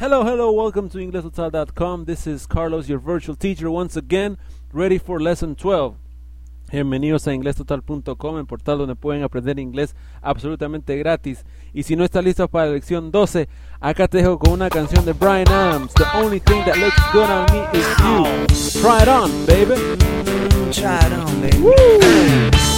Hello, hello, welcome to EnglishTotal.com. This is Carlos, your virtual teacher, once again, ready for lesson 12. Bienvenidos a inglestotal.com, el portal donde pueden aprender inglés absolutamente gratis. Y si no estás listo para la lección 12, acá te dejo con una canción de Brian Adams. The only thing that looks good on me is you. Try it on, baby. Try it on, baby. Well,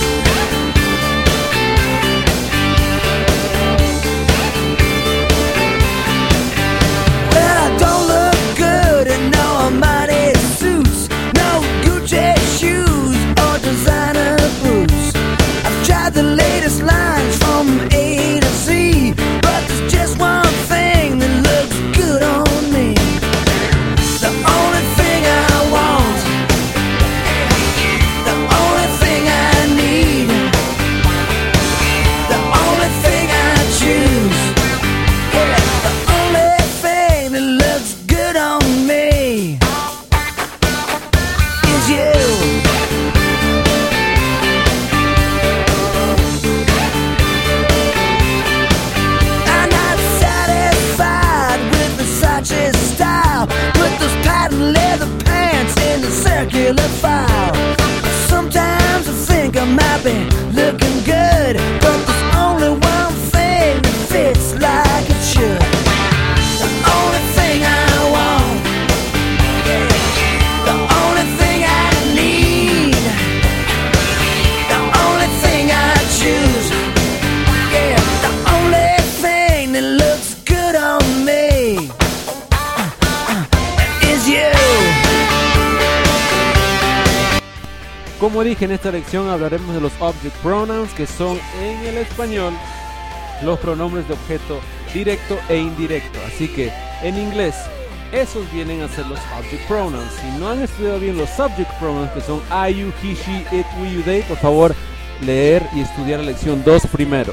En esta lección hablaremos de los object pronouns que son en el español los pronombres de objeto directo e indirecto. Así que en inglés esos vienen a ser los object pronouns. Si no han estudiado bien los subject pronouns que son I, you, he, she, it, we, you, they, por favor leer y estudiar la lección 2 primero.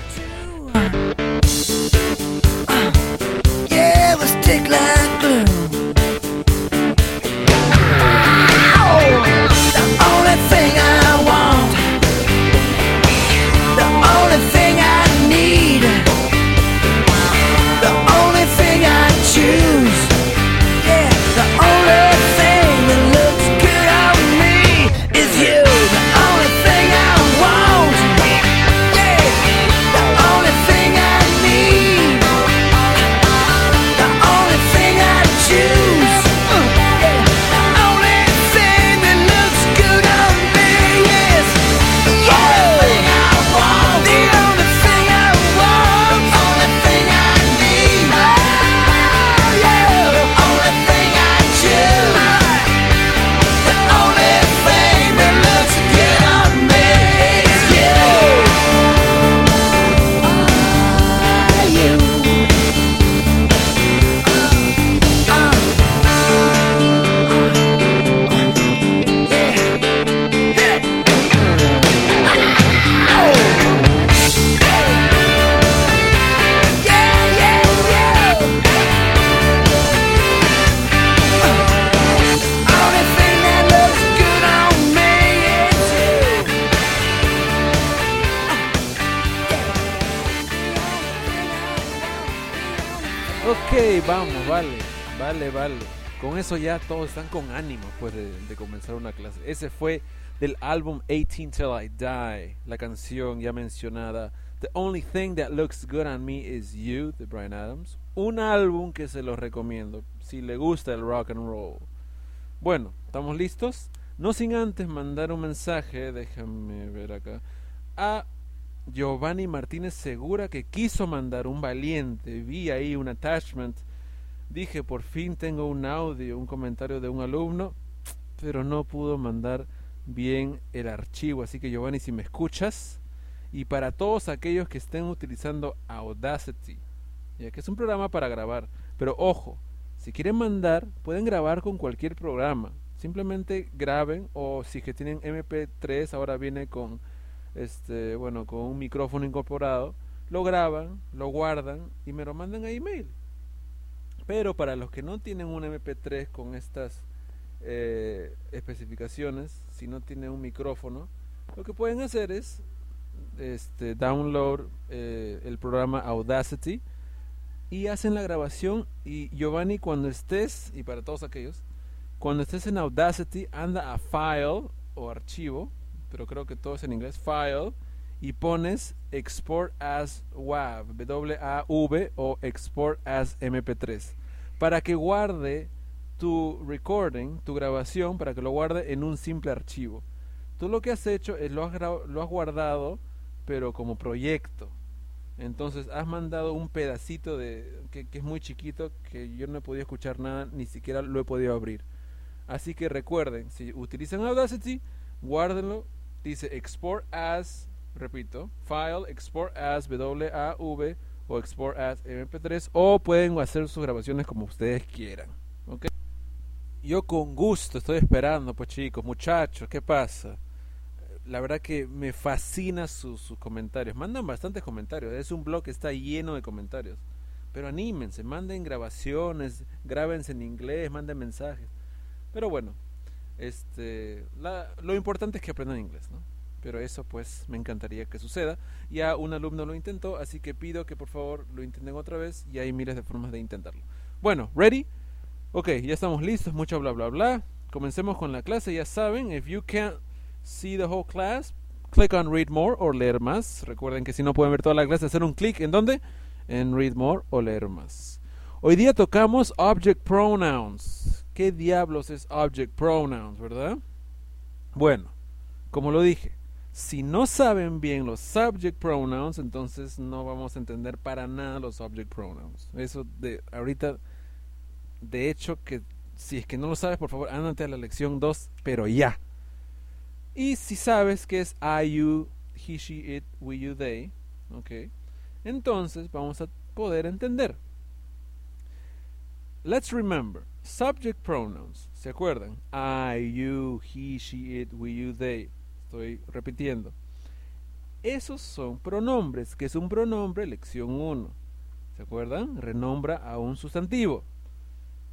Vamos, vale, vale, vale. Con eso ya todos están con ánimo pues de, de comenzar una clase. Ese fue del álbum 18 Till I Die, la canción ya mencionada The Only Thing That Looks Good on Me Is You de Brian Adams. Un álbum que se los recomiendo si le gusta el rock and roll. Bueno, ¿estamos listos? No sin antes mandar un mensaje, déjame ver acá, a Giovanni Martínez Segura que quiso mandar un valiente. Vi ahí un attachment. Dije, por fin tengo un audio, un comentario de un alumno, pero no pudo mandar bien el archivo. Así que Giovanni, si me escuchas, y para todos aquellos que estén utilizando Audacity, ya que es un programa para grabar, pero ojo, si quieren mandar, pueden grabar con cualquier programa. Simplemente graben o si que tienen MP3, ahora viene con este, bueno, con un micrófono incorporado, lo graban, lo guardan y me lo mandan a email. Pero para los que no tienen un MP3 con estas eh, especificaciones, si no tienen un micrófono, lo que pueden hacer es este, download eh, el programa Audacity y hacen la grabación. Y Giovanni, cuando estés, y para todos aquellos, cuando estés en Audacity, anda a File o Archivo, pero creo que todo es en inglés, File, y pones Export as WAV, W-A-V o Export as MP3, para que guarde tu recording, tu grabación, para que lo guarde en un simple archivo. Tú lo que has hecho es lo has, lo has guardado, pero como proyecto. Entonces has mandado un pedacito de que, que, es muy chiquito, que yo no he podido escuchar nada, ni siquiera lo he podido abrir. Así que recuerden, si utilizan Audacity, guárdenlo. Dice export as, repito, file, export as WAV o export as MP3 o pueden hacer sus grabaciones como ustedes quieran. ¿ok? Yo con gusto estoy esperando, pues chicos, muchachos, ¿qué pasa? La verdad que me fascina sus, sus comentarios. Mandan bastantes comentarios. Es un blog que está lleno de comentarios. Pero anímense, manden grabaciones, grábense en inglés, manden mensajes. Pero bueno, este, la, lo importante es que aprendan inglés, ¿no? Pero eso pues me encantaría que suceda. Ya un alumno lo intentó, así que pido que por favor lo intenten otra vez y hay miles de formas de intentarlo. Bueno, ready? Ok, ya estamos listos, mucho bla bla bla. Comencemos con la clase, ya saben, if you can't see the whole class, click on read more o leer más. Recuerden que si no pueden ver toda la clase, hacer un clic en dónde? En read more o leer más. Hoy día tocamos object pronouns. ¿Qué diablos es object pronouns, verdad? Bueno, como lo dije, si no saben bien los subject pronouns, entonces no vamos a entender para nada los object pronouns. Eso de ahorita, de hecho, que si es que no lo sabes, por favor, ándate a la lección 2, pero ya. Y si sabes que es I, you, he, she, it, we, you, they, ok, entonces vamos a poder entender. Let's remember, subject pronouns, ¿se acuerdan? I, you, he, she, it, we, you, they. Estoy repitiendo. Esos son pronombres. que es un pronombre? Lección 1. ¿Se acuerdan? Renombra a un sustantivo.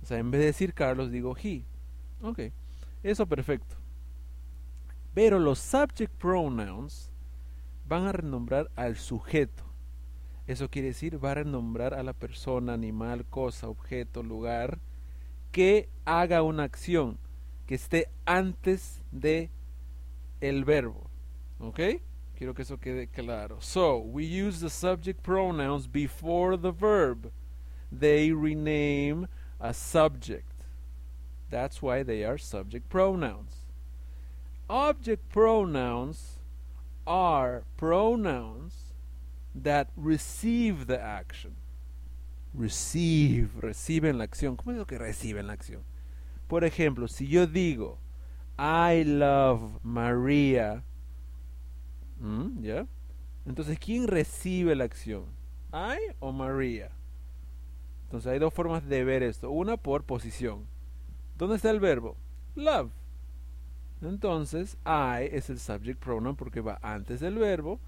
O sea, en vez de decir Carlos, digo he. Ok. Eso perfecto. Pero los subject pronouns van a renombrar al sujeto. Eso quiere decir, va a renombrar a la persona, animal, cosa, objeto, lugar, que haga una acción, que esté antes de el verbo. ¿Ok? Quiero que eso quede claro. So, we use the subject pronouns before the verb. They rename a subject. That's why they are subject pronouns. Object pronouns are pronouns that receive the action. Receive, reciben la acción. ¿Cómo digo que reciben la acción? Por ejemplo, si yo digo, I love Maria, ¿Mm? ¿ya? Entonces, ¿quién recibe la acción? ¿I o Maria? Entonces, hay dos formas de ver esto. Una por posición. ¿Dónde está el verbo? Love. Entonces, I es el subject pronoun porque va antes del verbo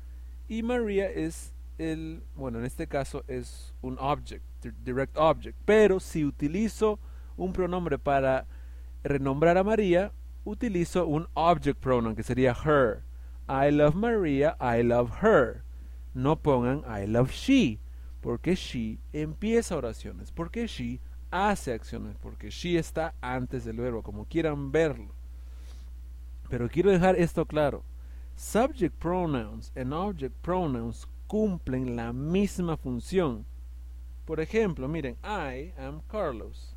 y Maria es el, bueno, en este caso es un object, direct object. Pero si utilizo un pronombre para renombrar a María, utilizo un object pronoun que sería her. I love Maria, I love her. No pongan I love she, porque she empieza oraciones, porque she hace acciones, porque she está antes del verbo, como quieran verlo. Pero quiero dejar esto claro. Subject pronouns and object pronouns cumplen la misma función. Por ejemplo, miren, I am Carlos.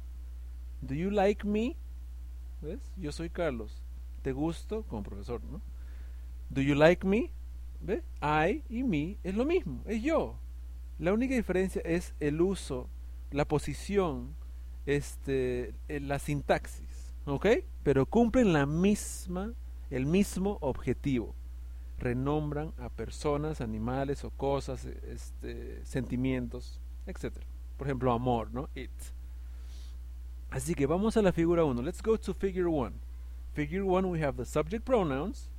Do you like me? Yo soy Carlos. ¿Te gusto? Como profesor, ¿no? Do you like me? ¿Ves? I y me es lo mismo, es yo. La única diferencia es el uso, la posición, este, la sintaxis, ¿ok? Pero cumplen la misma, el mismo objetivo renombran a personas, animales o cosas, este, sentimientos, etc. Por ejemplo, amor, ¿no? It. Así que vamos a la figura 1. Let's go to figure 1. Figure 1 we have the subject pronouns.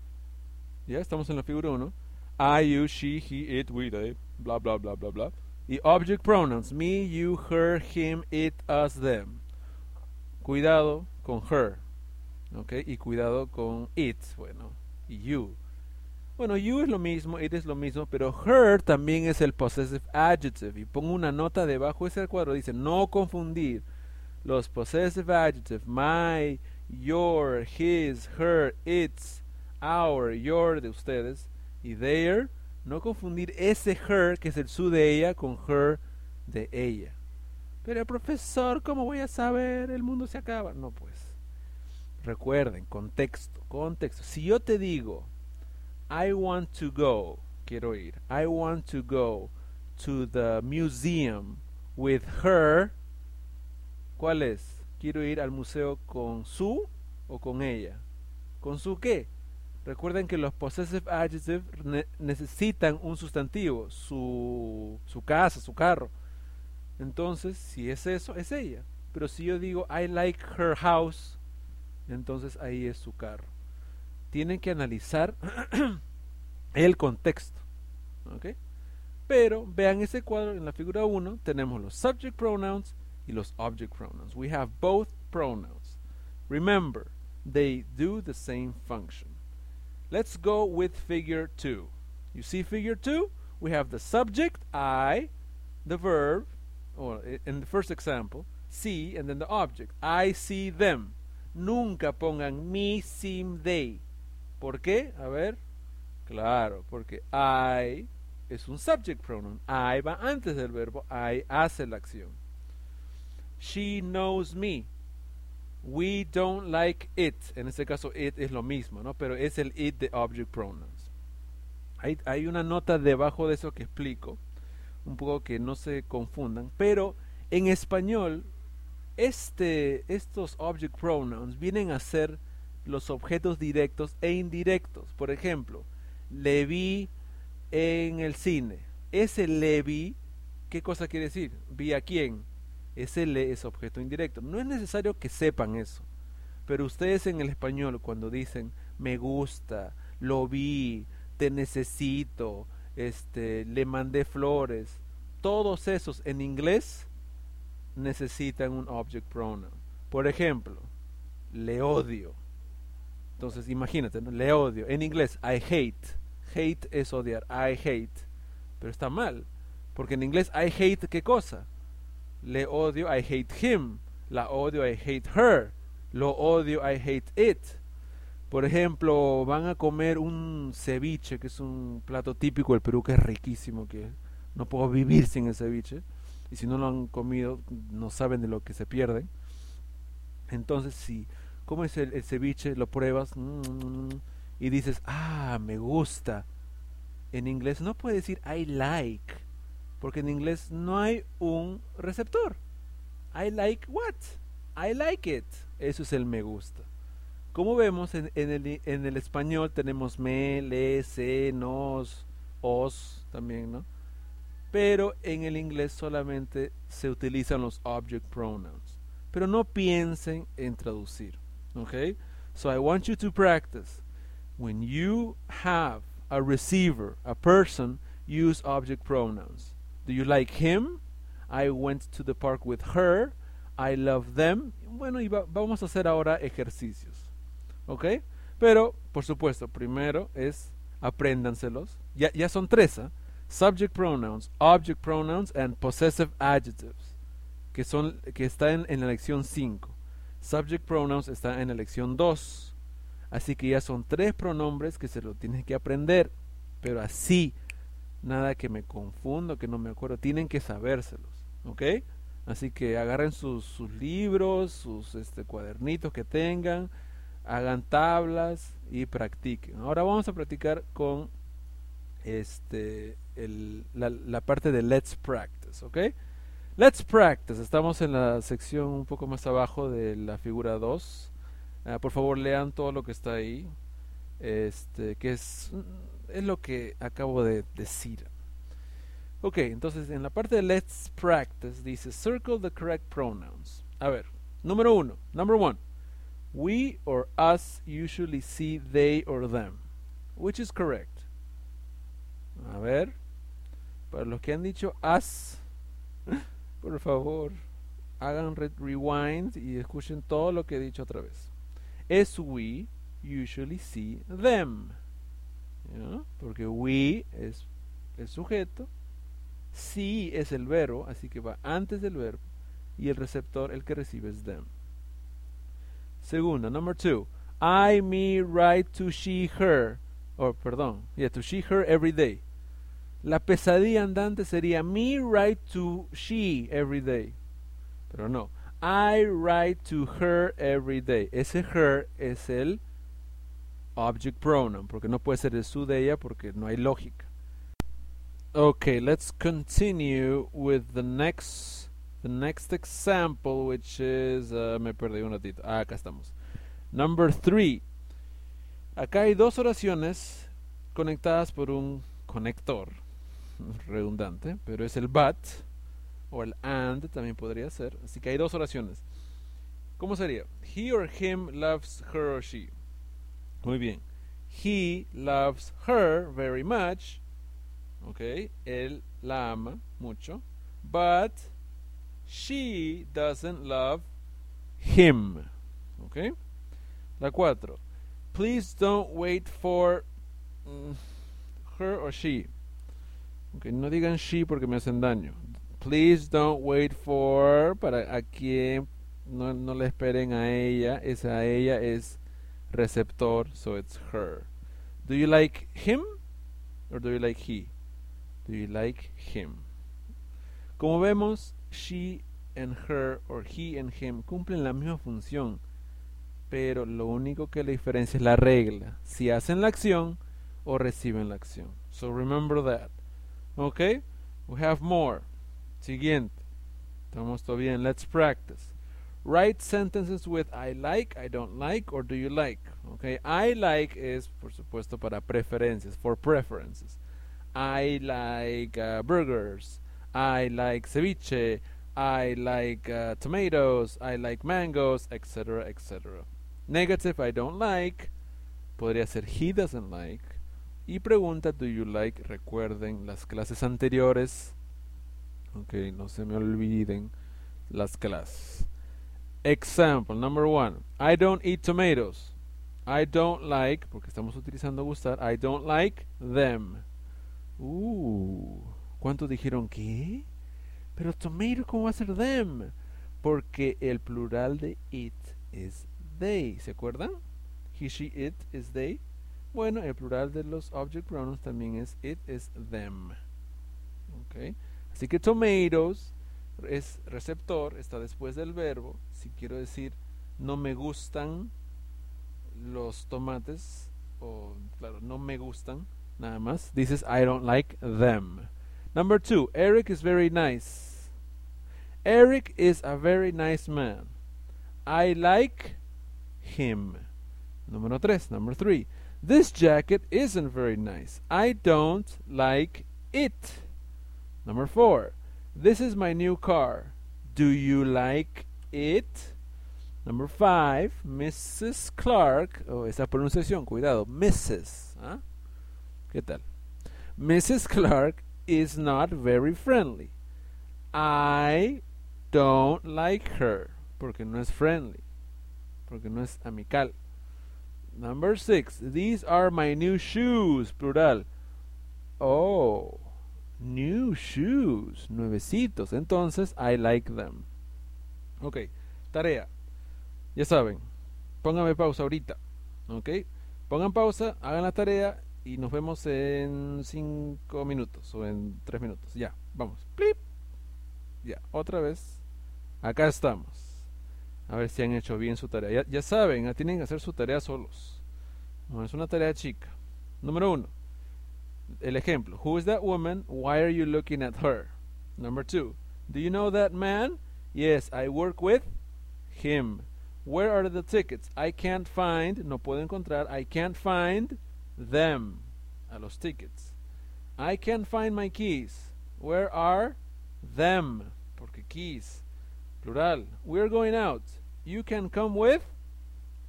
Ya estamos en la figura 1. I, you, she, he, it, we, they, bla, bla, bla, bla, bla. Y object pronouns. Me, you, her, him, it, us, them. Cuidado con her. ¿Ok? Y cuidado con it. Bueno, y you. Bueno, you es lo mismo, it es lo mismo, pero her también es el possessive adjective. Y pongo una nota debajo de ese cuadro, dice no confundir los possessive adjectives my, your, his, her, its, our, your de ustedes y their. No confundir ese her, que es el su de ella, con her de ella. Pero profesor, ¿cómo voy a saber? El mundo se acaba. No, pues. Recuerden, contexto, contexto. Si yo te digo, I want to go, quiero ir, I want to go to the museum with her, ¿cuál es? Quiero ir al museo con su o con ella. ¿Con su qué? Recuerden que los possessive adjectives necesitan un sustantivo, su, su casa, su carro. Entonces, si es eso, es ella. Pero si yo digo I like her house, entonces ahí es su carro. Tienen que analizar el contexto. Pero vean ese cuadro en la figura 1, tenemos los subject pronouns y los object pronouns. We have both pronouns. Remember, they do the same function. Let's go with figure 2. You see figure 2? We have the subject, I, the verb, or in the first example, see, and then the object. I see them. Nunca pongan me, seem, they. ¿Por qué? A ver. Claro, porque I es un subject pronoun. I va antes del verbo. I hace la acción. She knows me. We don't like it. En este caso, it es lo mismo, ¿no? Pero es el it de object pronouns. Hay, una nota debajo de eso que explico. Un poco que no se confundan. Pero en español, este, estos object pronouns vienen a ser los objetos directos e indirectos. Por ejemplo, le vi en el cine. Ese le vi, ¿qué cosa quiere decir? ¿Vi a quién? Le es objeto indirecto. No es necesario que sepan eso. Pero ustedes en el español cuando dicen me gusta, lo vi, te necesito, este, le mandé flores, todos esos en inglés necesitan un object pronoun. Por ejemplo, le odio. Entonces imagínate, le odio. En inglés, I hate. Hate es odiar. I hate. Pero está mal. Porque en inglés I hate qué cosa? Le odio, I hate him. La odio, I hate her. Lo odio, I hate it. Por ejemplo, van a comer un ceviche, que es un plato típico del Perú que es riquísimo, que no puedo vivir sin el ceviche. Y si no lo han comido, no saben de lo que se pierden. Entonces, si comes el, el ceviche, lo pruebas, mmm, y dices, ah, me gusta. En inglés no puedes decir I like, porque en inglés no hay un receptor. I like what? I like it. Eso es el me gusta. Como vemos en, el, en el español tenemos me, le, se, nos, os también, ¿no? Pero en el inglés solamente se utilizan los object pronouns. Pero no piensen en traducir. ¿Ok? So I want you to practice when you have a receiver, a person, use object pronouns. Do you like him? I went to the park with her. I love them. Bueno, y va, vamos a hacer ahora ejercicios. ¿Ok? Pero, por supuesto, primero es apréndanselos. Ya, ya son tres. ¿eh? Subject pronouns, object pronouns, and possessive adjectives. Que, son, que están en la lección 5. Subject pronouns está en la lección 2. Así que ya son tres pronombres que se lo tienes que aprender. Pero así, nada que me confundo, que no me acuerdo, tienen que sabérselos. ¿Ok? Así que agarren sus, sus libros, sus este, cuadernitos que tengan, hagan tablas y practiquen. Ahora vamos a practicar con este, el, la, la parte de Let's Practice. ¿Ok? Let's Practice. Estamos en la sección un poco más abajo de la figura 2 Ah, por favor, lean todo lo que está ahí. Este, que es, es lo que acabo de decir. Ok, entonces en la parte de Let's Practice dice Circle the correct pronouns. A ver, número uno, number one. We or us usually see they or them. Which is correct? A ver, para los que han dicho us, por favor, hagan rewind y escuchen todo lo que he dicho otra vez. as we usually see them. Porque we es el sujeto, sí es el verbo, así que va antes del verbo, y el receptor, el que recibe es them. Segunda, number two. I, me, write to she, her. Or, perdón, yeah, to she, her every day. La pesadilla andante sería me write to she every day. Pero no. I write to her every day. Ese her es el object pronoun, porque no puede ser el su de ella porque no hay lógica. Okay, let's continue with the next the next example, which is uh, me perdí un ratito. Ah, acá estamos. Number three. Acá hay dos oraciones conectadas por un conector redundante, pero es el but o el and también podría ser. Así que hay dos oraciones. ¿Cómo sería? He or him loves her or she. Muy bien. He loves her very much. Ok. Él la ama mucho. But she doesn't love him. Ok. La cuatro. Please don't wait for mm, her or she. Okay, no digan she porque me hacen daño. Please don't wait for para a quien no, no le esperen a ella. Esa ella es receptor, so it's her. Do you like him or do you like he? Do you like him? Como vemos, she and her or he and him cumplen la misma función, pero lo único que la diferencia es la regla, si hacen la acción o reciben la acción. So remember that. Okay? We have more. Siguiente. Estamos todo bien. Let's practice. Write sentences with I like, I don't like, or do you like. Okay? I like es, por supuesto, para preferencias, for preferences. I like uh, burgers. I like ceviche. I like uh, tomatoes. I like mangoes, etc., etc. Negative, I don't like. Podría ser he doesn't like. Y pregunta, do you like? Recuerden las clases anteriores. Ok, no se me olviden las clases. Example number one. I don't eat tomatoes. I don't like, porque estamos utilizando gustar, I don't like them. Uh, ¿cuántos dijeron qué? Pero tomato, ¿cómo va a ser them? Porque el plural de it es they. ¿Se acuerdan? He, she, it is they. Bueno, el plural de los object pronouns también es it, es them. Okay. Así que tomatoes es receptor, está después del verbo. Si quiero decir no me gustan los tomates, o claro, no me gustan, nada más, dices I don't like them. Number two, Eric is very nice. Eric is a very nice man. I like him. Número tres, number three. This jacket isn't very nice. I don't like it. Number four. This is my new car. Do you like it? Number five. Mrs. Clark. Oh, esa pronunciación, cuidado. Mrs. ¿ah? ¿Qué tal? Mrs. Clark is not very friendly. I don't like her. Porque no es friendly. Porque no es amical. Number six. These are my new shoes. Plural. Oh. New shoes. Nuevecitos. Entonces, I like them. Ok. Tarea. Ya saben. Pónganme pausa ahorita. Ok. Pongan pausa, hagan la tarea y nos vemos en cinco minutos o en tres minutos. Ya. Vamos. Plip. Ya. Otra vez. Acá estamos. A ver si han hecho bien su tarea. Ya, saben, tienen que hacer su tarea solos. Es una tarea chica. Número uno. El ejemplo. Who is that woman? Why are you looking at her? Number two. Do you know that man? Yes, I work with him. Where are the tickets? I can't find. No puedo encontrar. I can't find them. A los tickets. I can't find my keys. Where are them? Porque keys. Plural. We're going out. You can come with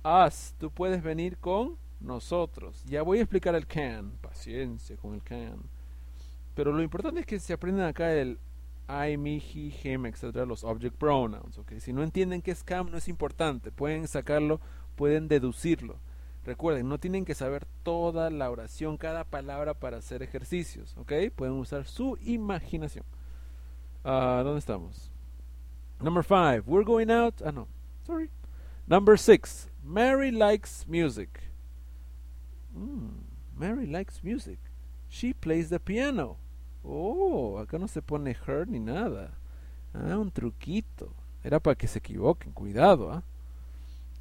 us. Tú puedes venir con nosotros. Ya voy a explicar el can. Paciencia con el can. Pero lo importante es que se aprendan acá el I, me, he, him, etc. Los object pronouns. ¿okay? Si no entienden qué es can, no es importante. Pueden sacarlo, pueden deducirlo. Recuerden, no tienen que saber toda la oración, cada palabra para hacer ejercicios, ¿ok? Pueden usar su imaginación. Ah, ¿Dónde estamos? Number five, we're going out. Ah, no, sorry. Number six, Mary likes music. Mm, Mary likes music. She plays the piano. Oh, acá no se pone her ni nada. Ah, un truquito. Era para que se equivoquen, cuidado, ¿ah?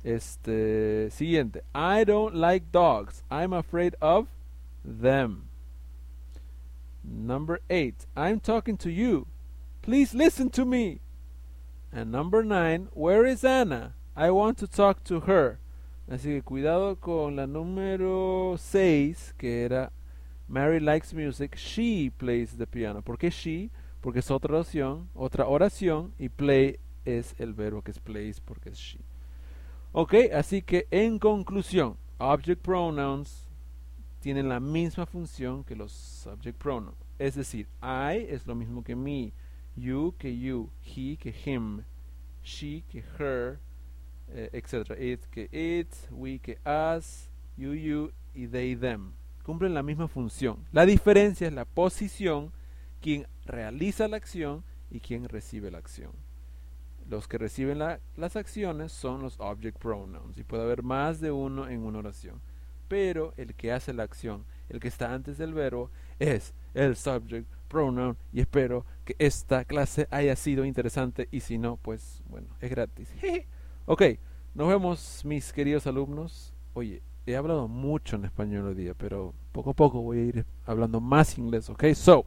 Este, siguiente. I don't like dogs. I'm afraid of them. Number eight. I'm talking to you. Please listen to me. And number nine. Where is Anna? I want to talk to her. Así que cuidado con la número 6, que era Mary likes music, she plays the piano. ¿Por qué she? Porque es otra oración, otra oración, y play es el verbo que es plays porque es she. Ok, así que en conclusión, object pronouns tienen la misma función que los subject pronouns. Es decir, I es lo mismo que me, you que you, he que him, she que her, eh, etc. It que it, we que us, you, you y they, them. Cumplen la misma función. La diferencia es la posición, quien realiza la acción y quien recibe la acción. Los que reciben la- las acciones son los object pronouns y puede haber más de uno en una oración. Pero el que hace la acción, el que está antes del verbo, es el subject pronoun y espero que esta clase haya sido interesante y si no, pues bueno, es gratis. ok, nos vemos mis queridos alumnos. Oye, he hablado mucho en español hoy día, pero poco a poco voy a ir hablando más inglés, ok? So,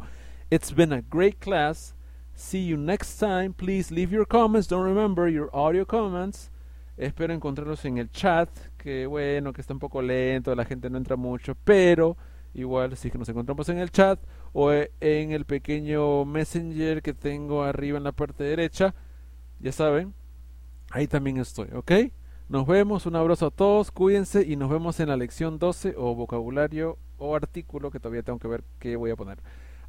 it's been a great class. See you next time. Please leave your comments. Don't remember your audio comments. Espero encontrarlos en el chat, que bueno, que está un poco lento, la gente no entra mucho, pero igual si que nos encontramos en el chat o en el pequeño messenger que tengo arriba en la parte derecha, ya saben, ahí también estoy, ¿ok? Nos vemos, un abrazo a todos, cuídense y nos vemos en la lección 12 o vocabulario o artículo que todavía tengo que ver qué voy a poner.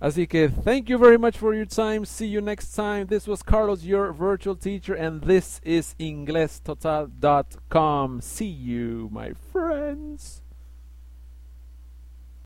Así que thank you very much for your time. See you next time. This was Carlos, your virtual teacher, and this is inglestotal.com. See you, my friends.